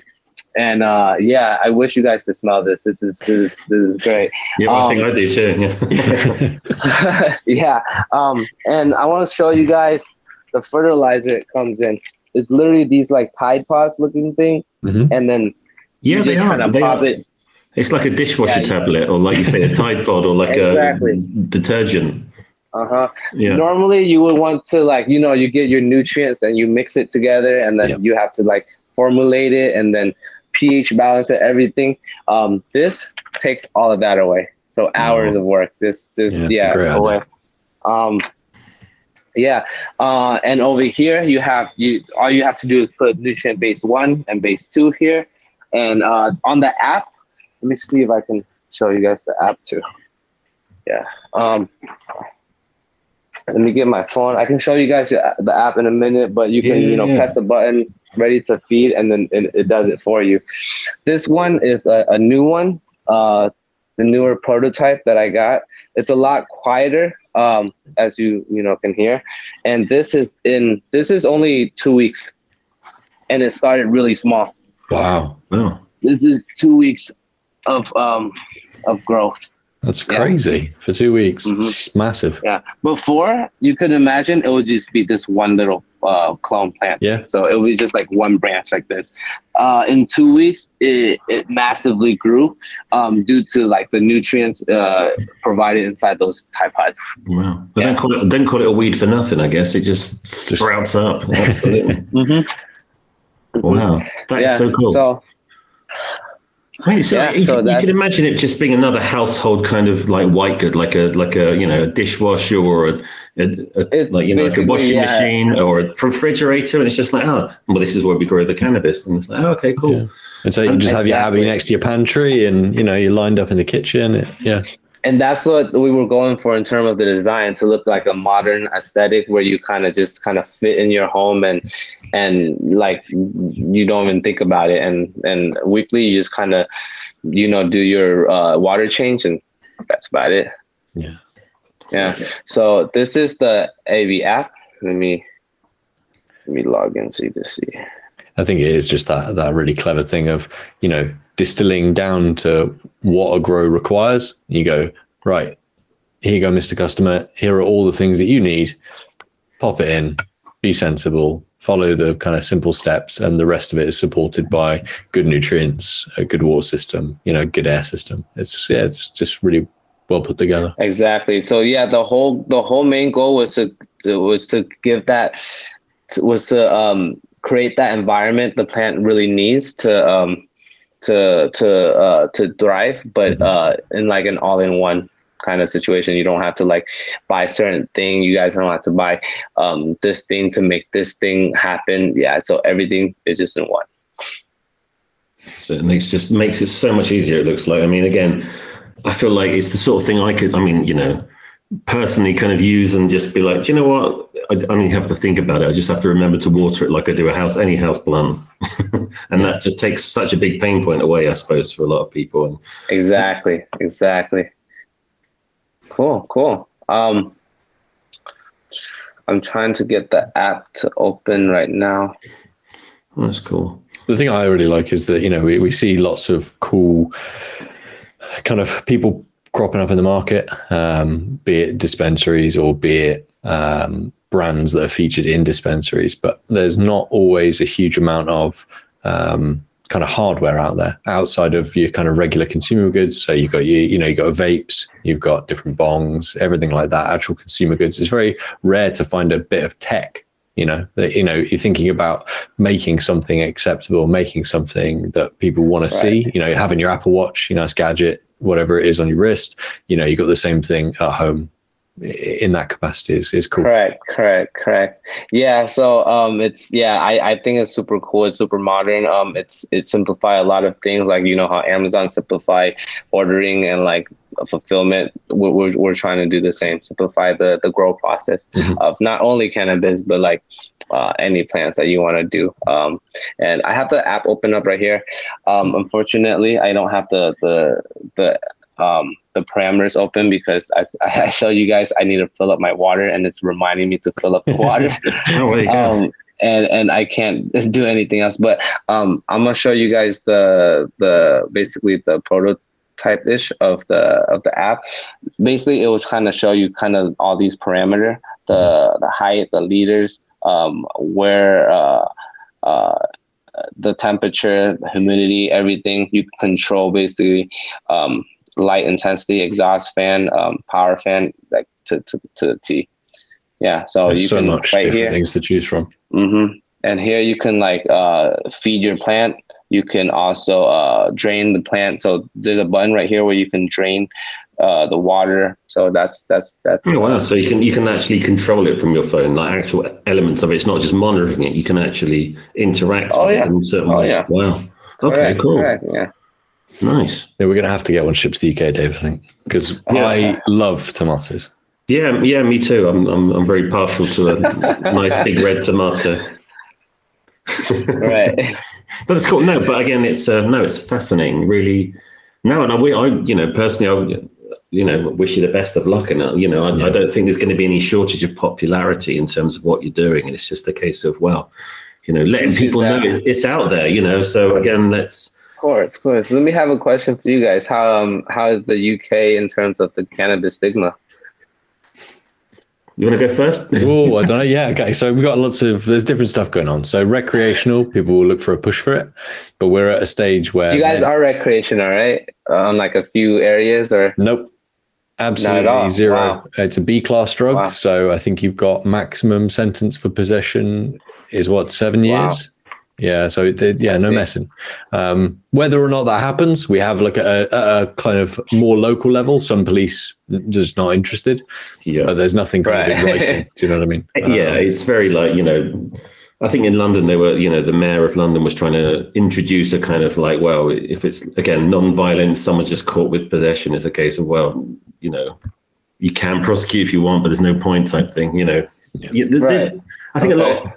and uh, yeah, I wish you guys could smell this. This is this is, this is great. Yeah, um, I think I do too. Yeah. yeah. Um, and I want to show you guys the fertilizer it comes in. It's literally these like Tide Pods looking thing, mm-hmm. and then yeah, they are. They are. It. It's like a dishwasher yeah, tablet, or like you say, a Tide Pod, or like exactly. a detergent. Uh huh. Yeah. Normally, you would want to like you know you get your nutrients and you mix it together, and then you have to like formulate it and then pH balance and everything. Um, this takes all of that away. So hours oh. of work. This, this, yeah, yeah away. Um, yeah. Uh, and over here you have you all you have to do is put nutrient base one and base two here. And uh, on the app, let me see if I can show you guys the app too. Yeah. Um, let me get my phone. I can show you guys the app in a minute, but you can, yeah, you know, yeah. press the button ready to feed, and then it, it does it for you. This one is a, a new one, uh, the newer prototype that I got. It's a lot quieter, um, as you you know can hear, and this is in this is only two weeks, and it started really small. Wow! Wow! This is two weeks of um of growth. That's crazy yeah. for two weeks. Mm-hmm. It's massive. Yeah. Before you could imagine it would just be this one little uh, clone plant. Yeah. So it was just like one branch like this. Uh, in two weeks, it, it massively grew um, due to like the nutrients uh, provided inside those Tide Pods. Wow. But yeah. then call it then call it a weed for nothing. I guess it just sprouts up. Absolutely. mm-hmm. Wow. That's yeah. so cool. So Right, so, yeah, you, so you, can imagine it just being another household kind of like white good, like a like a you know a dishwasher or a, a, a like you know like a washing yeah. machine or a refrigerator, and it's just like oh well, this is where we grow the cannabis, and it's like oh, okay, cool. Yeah. And so you just have your Abby next to your pantry, and you know you're lined up in the kitchen. Yeah, and that's what we were going for in terms of the design to look like a modern aesthetic where you kind of just kind of fit in your home and and like you don't even think about it. And and weekly you just kind of you know do your uh, water change and that's about it. Yeah. yeah. So this is the Abby app. Let me let me log in so you can see. I think it is just that that really clever thing of you know distilling down to what a grow requires. You go right here, you go, Mister Customer. Here are all the things that you need. Pop it in. Be sensible. Follow the kind of simple steps, and the rest of it is supported by good nutrients, a good water system, you know, good air system. It's yeah, it's just really well put together. Exactly. So yeah, the whole the whole main goal was to, to was to give that was to um, create that environment the plant really needs to um, to to uh, to thrive, but uh, in like an all in one kind of situation. You don't have to like buy a certain thing. You guys don't have to buy um, this thing to make this thing happen. Yeah. So everything is just in one. So it makes just makes it so much easier. It looks like. I mean, again, I feel like it's the sort of thing I could. I mean, you know, personally, kind of use and just be like, do you know what? I, I don't even have to think about it. I just have to remember to water it like I do a house, any house plant, and that just takes such a big pain point away, I suppose, for a lot of people. And Exactly. Exactly. Cool. Cool. Um, I'm trying to get the app to open right now. that's cool. The thing I really like is that you know we, we see lots of cool kind of people cropping up in the market, um, be it dispensaries or be it um, brands that are featured in dispensaries. But there's not always a huge amount of um, kind of hardware out there outside of your kind of regular consumer goods. So you've got your, you know, you've got vapes, you've got different bongs, everything like that. Actual consumer goods. It's very rare to find a bit of tech you know that you know you're thinking about making something acceptable making something that people want to see you know having your apple watch you know, nice gadget whatever it is on your wrist you know you got the same thing at home in that capacity is, is cool Correct, correct, correct. Yeah, so um it's yeah, I, I think it's super cool, it's super modern. Um it's it simplify a lot of things like you know how Amazon simplify ordering and like fulfillment. We're, we're, we're trying to do the same, simplify the the grow process Mhm. of not only cannabis but like uh, any plants that you want to do. Um and I have the app open up right here. Um unfortunately I don't have the the the um, the parameters open because I, I show you guys, I need to fill up my water and it's reminding me to fill up the water. Oh, there you go. um, and and I can't do anything else. But um, I'm gonna show you guys the the basically the prototype ish of the of the app. Basically, it was kind of show you kind of all these parameter, the the height, the liters, um, where. Uh, uh, the temperature, humidity, everything you control basically um, light intensity, exhaust fan, um, power fan, like to, to, to the T. Yeah. So there's you so can much right different here. things to choose from Mm-hmm. And here you can like uh, feed your plant. You can also uh, drain the plant. So there's a button right here where you can drain uh, the water. So that's that's that's. Oh, wow. uh, So you can you can actually control it from your phone, like actual elements of it. It's not just monitoring it. You can actually interact Oh, with yeah. it in certain Oh, ways. yeah. Wow. Okay, correct, cool. correct, yeah. Nice. yeah, we're gonna have to get one shipped to the uk dave i think because Yeah. i love tomatoes Yeah, yeah, me too. I'm I'm, I'm very partial to a nice big red tomato. Right. But it's cool. No, but again, it's uh, no, it's fascinating. Really, no, and I, we- I, you know, personally, I, you know, wish you the best of luck. And uh, you know, I, I don't think there's going to be any shortage of popularity in terms of what you're doing. And it's just a case of well, you know, letting Appreciate people know it's, it's out there. You know, so again, let's. Of course, of course. Let me have a question for you guys. How um how is the UK in terms of the cannabis stigma? You want to go first? oh, I don't know. Yeah, okay. So we've got lots of there's different stuff going on. So recreational, people will look for a push for it, but we're at a stage where You guys are recreational, right? On like a few areas, or Nope. Absolutely zero. Wow. It's a B class drug. Wow. So I think you've got maximum sentence for possession is what, seven Wow. years? Yeah. So it did, yeah, no messing. Um, whether or not that happens, we have like a, a, a kind of more local level. Some police just not interested, Yeah. but there's nothing kind of in writing. Do you know what I mean? yeah, Um, it's very like you know. I think in London they were, you know, the mayor of London was trying to introduce a kind of like, well, if it's again non-violent, someone's just caught with possession, it's a case of well, you know, you can prosecute if you want, but there's no point type thing. You know, Yeah. You- Right. I think a lot. Of,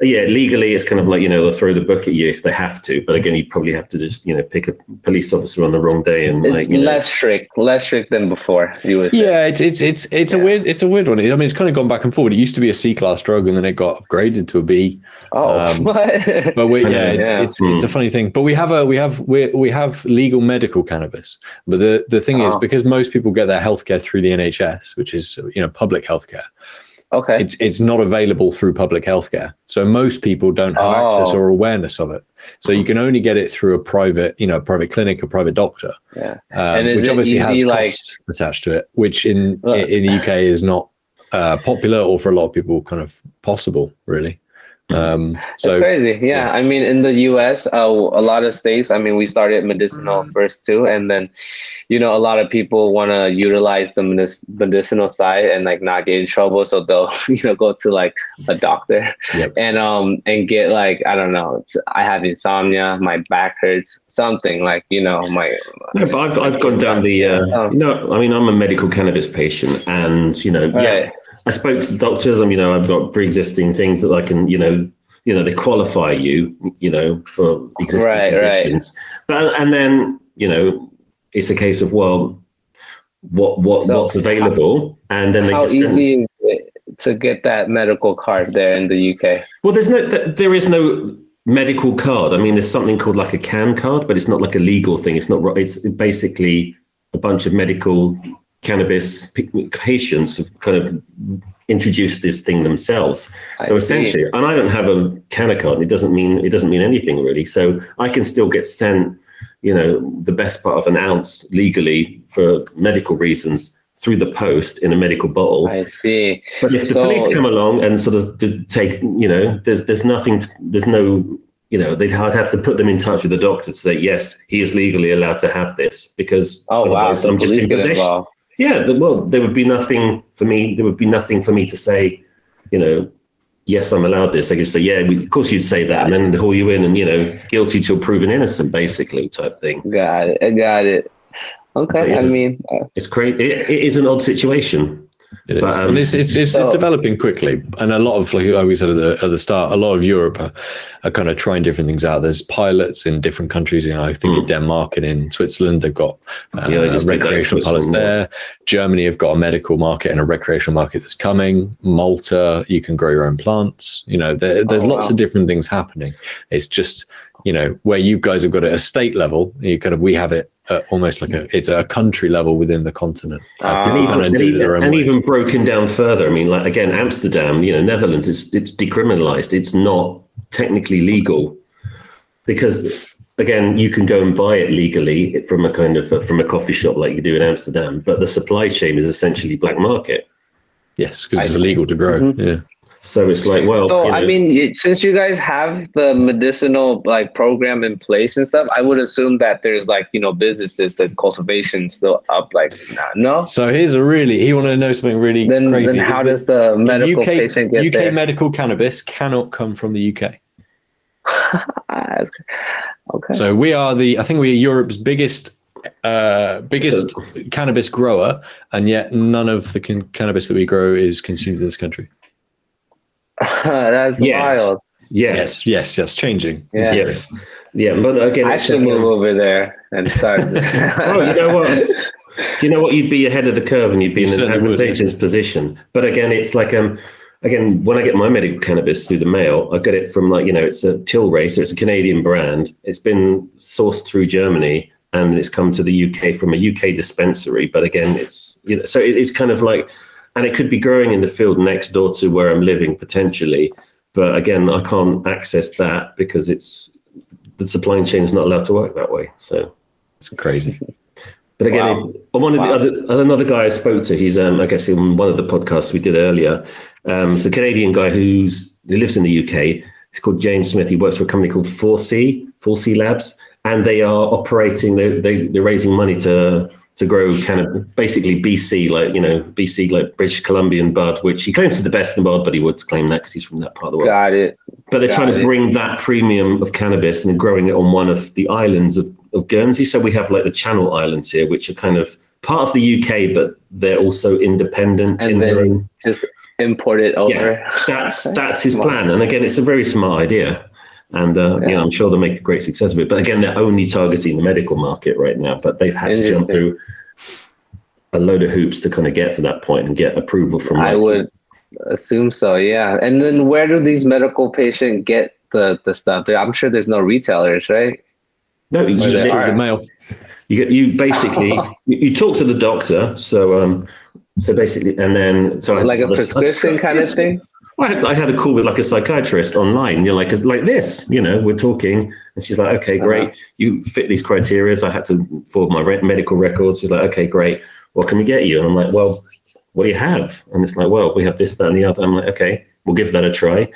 yeah, legally, it's kind of like you know they'll throw the book at you if they have to, but again, you probably have to just you know pick a police officer on the wrong day and It's like you know, less strict, less strict than before. You would. Yeah, it's it's it's it's a weird it's a weird one. I mean, it's kind of gone back and forward. It used to be a C class drug, and then it got upgraded to a B. Oh, Um. But we, yeah, it's, yeah. it's it's a funny thing. But we have a we have we we have legal medical cannabis. But the the thing is, Oh. because most people get their healthcare through the NHS, which is you know public healthcare, okay. it's it's not available through public healthcare. So most people don't have access Oh. or awareness of it. So you can only get it through a private, you know, private clinic or private doctor, yeah. um, which obviously has easy, cost attached to it, which in Ugh. in the UK is not uh, popular or for a lot of people kind of possible, really. Um, It's crazy. Yeah. yeah. I mean, in the US, uh, a lot of states, I mean, we started medicinal Mm-hmm. first too. And then, you know, a lot of people want to utilize the medic- medicinal side and like not get in trouble. So they'll, you know, go to like a doctor Yep. and, um, and get like, I don't know, it's, I have insomnia, my back hurts, something like, you know, my, No, but I've, I've gone down the. Uh, no, I mean, I'm a medical cannabis patient, and you know, yeah, Right. I spoke to the doctors. I mean, you know, I've got pre-existing things that I can, you know, you know, they qualify you, you know, for existing Right, right. conditions. But and then, you know, it's a case of well, what what So, what's available, and then they how just easy is it to get that medical card there in the UK? Well, there's no, there is no medical card. I mean, there's something called like a Cancard, but it's not like a legal thing. It's not. It's basically a bunch of medical cannabis patients have kind of introduced this thing themselves. I so see. essentially, and I don't have a Cancard. It doesn't mean it doesn't mean anything really. So I can still get sent, you know, the best part of an ounce legally for medical reasons through the post in a medical bottle. I see. But if the police come along and sort of take, you know, there's there's nothing, to, there's no, you know, they'd have to put them in touch with the doctor to say yes, he is legally allowed to have this because Oh wow! otherwise So I'm just in possession. involved. Yeah, well, there would be nothing for me. There would be nothing for me to say, you know. Yes, I'm allowed this. They could say, "Yeah, we, of course you'd say that," and then haul you in, and you know, guilty till proven innocent, basically, type thing. Got it. I got it. Okay. I mean, uh, It's crazy. It, it is an odd situation. It is. But, um, and it's, it's, it's, so- it's developing quickly. And a lot of, like, we said at the, at the start, a lot of Europe are, are kind of trying different things out. There's pilots in different countries. You know, I think in Denmark and in Switzerland, they've got uh. Yeah, they just did that in recreational pilots there. Germany have got a medical market and a recreational market that's coming. Malta, you can grow your own plants. You know, there, there's Oh, lots wow. of different things happening. It's just, you know, where you guys have got it at a state level, you kind of, we have it at almost like a, it's a country level within the continent. People and even, and, even, and even broken down further. I mean, like again, Amsterdam, you know, Netherlands, it's it's decriminalized. It's not technically legal because again, you can go and buy it legally from a kind of from a coffee shop like you do in Amsterdam, but the supply chain is essentially black market. Yes, because it's illegal to grow. Mhm. Yeah. So it's like, well, so you I mean, since you guys have the medicinal like program in place and stuff, I would assume that there's like you know businesses that cultivation still up. Like, nah, no. So here's a really he wanted to know something really Then, crazy. then how is does that the medical UK, patient get UK there? medical cannabis cannot come from the UK. Okay. So we are the I think we are Europe's biggest uh biggest cannabis grower and yet none of the can- cannabis that we grow is consumed in this country. that's Yes. wild. yeah, Yes, yes, yes, changing. Yeah. yes, yeah. But again, I it's should move over there and start. Oh, you know what? Do you know what? You'd be ahead of the curve and you'd be You in an certainly would. advantageous position. But again, it's like um, again, when I get my medical cannabis through the mail, I get it from like you know, it's a Tilray, so it's a Canadian brand. It's been sourced through Germany and it's come to the UK from a UK dispensary. But again, it's you know, so it, it's kind of like, and it could be growing in the field next door to where I'm living potentially. But again, I can't access that because it's the supply chain is not allowed to work that way. So. It's crazy. But again, Wow. if, one of Wow. the other another guy I spoke to, he's um, I guess in one of the podcasts we did earlier. Um, it's a Canadian guy who's he lives in the UK. He's called James Smith. He works for a company called 4C, 4C Labs, and they are operating. They, they they're raising money to to grow kind of basically BC, like you know BC, like British Columbian bud, which he claims is the best in the world, but he would claim that because he's from that part of the world. Got it. But they're Got trying to it. bring that premium of cannabis and growing it on one of the islands of, of Guernsey. So we have like the Channel Islands here, which are kind of part of the UK, but they're also independent And in their own. just import it over. Yeah, that's that's his plan. And again, it's a very smart idea. And uh, you know, I'm sure they'll make a great success of it. But again, they're only targeting the medical market right now. But they've had to jump through a load of hoops to kind of get to that point and get approval from. I like, would assume so, yeah. And then where do these medical patients get the, the stuff? I'm sure there's no retailers, right? No, you, Or just- Through the mail. you get you basically you, you talk to the doctor. So um, so basically, and then so Like a prescription kind of thing? I had, I had a call with like a psychiatrist online. You're like, like this, you know, we're talking, and she's like, okay, great, uh-huh. you fit these criteria. I had to forward my re- medical records. She's like, okay, great, what can we get you? And I'm like, well, what do you have? And it's like, well, we have this, that, and the other. I'm like, okay, we'll give that a try.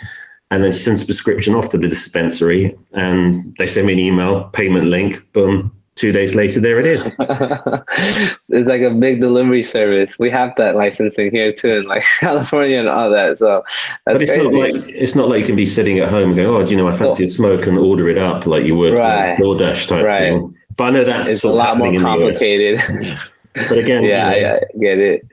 And then she sends a prescription off to the dispensary, and they send me an email, payment link, boom. Two days later, there it is. it's like a big delivery service. We have that licensing here too, in like California and all that. So that's But it's crazy. not like it's not like you can be sitting at home and go, oh, do you know, I fancy a smoke and order it up like you would Right. like DoorDash type Right. thing. But I know that's it's a lot more happening in the US. complicated. But again, yeah, you know, yeah, I get it.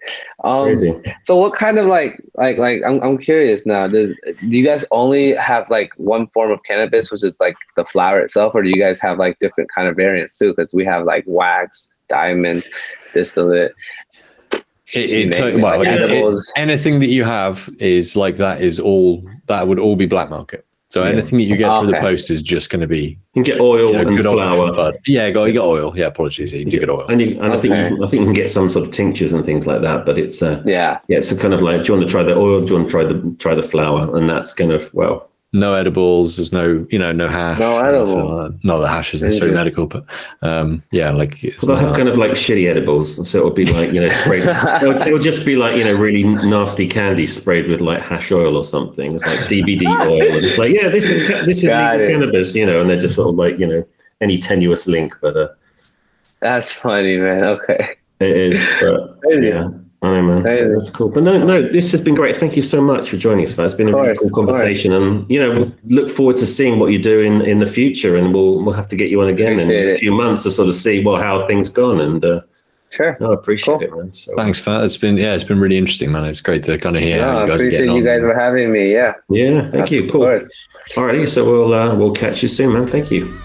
Um, crazy. so what kind of like like like I'm I'm curious now. Does do you guys only have like one form of cannabis, which is like the flower itself, or do you guys have like different kind of variants too? Because we have like wax, diamond, distillate. It, you it, it, well, like it- it- anything that you have is like that is all that would all be black market. So Yeah. anything that you get through the post is just going to be You can get oil you know, and good flower. bud. Yeah, you got, you got oil. Yeah, apologies. You do get oil. And, you, and I think you, I think you can get some sort of tinctures and things like that. But it's uh, Yeah, yeah, it's a kind of like, do you want to try the oil? Do you want to try the try the flower? And that's kind of well, No edibles. There's no, you know, no hash. No nothing edible. like that. Not that hash is necessarily medical, but um, yeah, like it's they'll have kind of like shitty edibles. So it'll be like you know sprayed. it'll, it'll just be like you know really nasty candy sprayed with like hash oil or something. It's like CBD oil, and it's like yeah, this is this is Got legal it. cannabis, you know, and they're just sort of like you know any tenuous link, but uh, that's funny, man. Okay. it is. But yeah. I know, man. Crazy. That's cool. But no, no, this has been great. Thank you so much for joining us, man. It's been a really cool conversation, and you know, we'll look forward to seeing what you do in, in the future, and we'll we'll have to get you on again in Appreciate a it. few months to sort of see well how things gone. And uh, Sure. no, I appreciate Cool. it, man. So Thanks, Phat. It's been yeah, it's been really interesting, man. It's great to kind of hear Yeah, how I you guys are appreciate getting you on. guys for having me. Yeah. yeah, thank you. Cool. course. All righty, so we'll uh, we'll catch you soon, man. Thank you.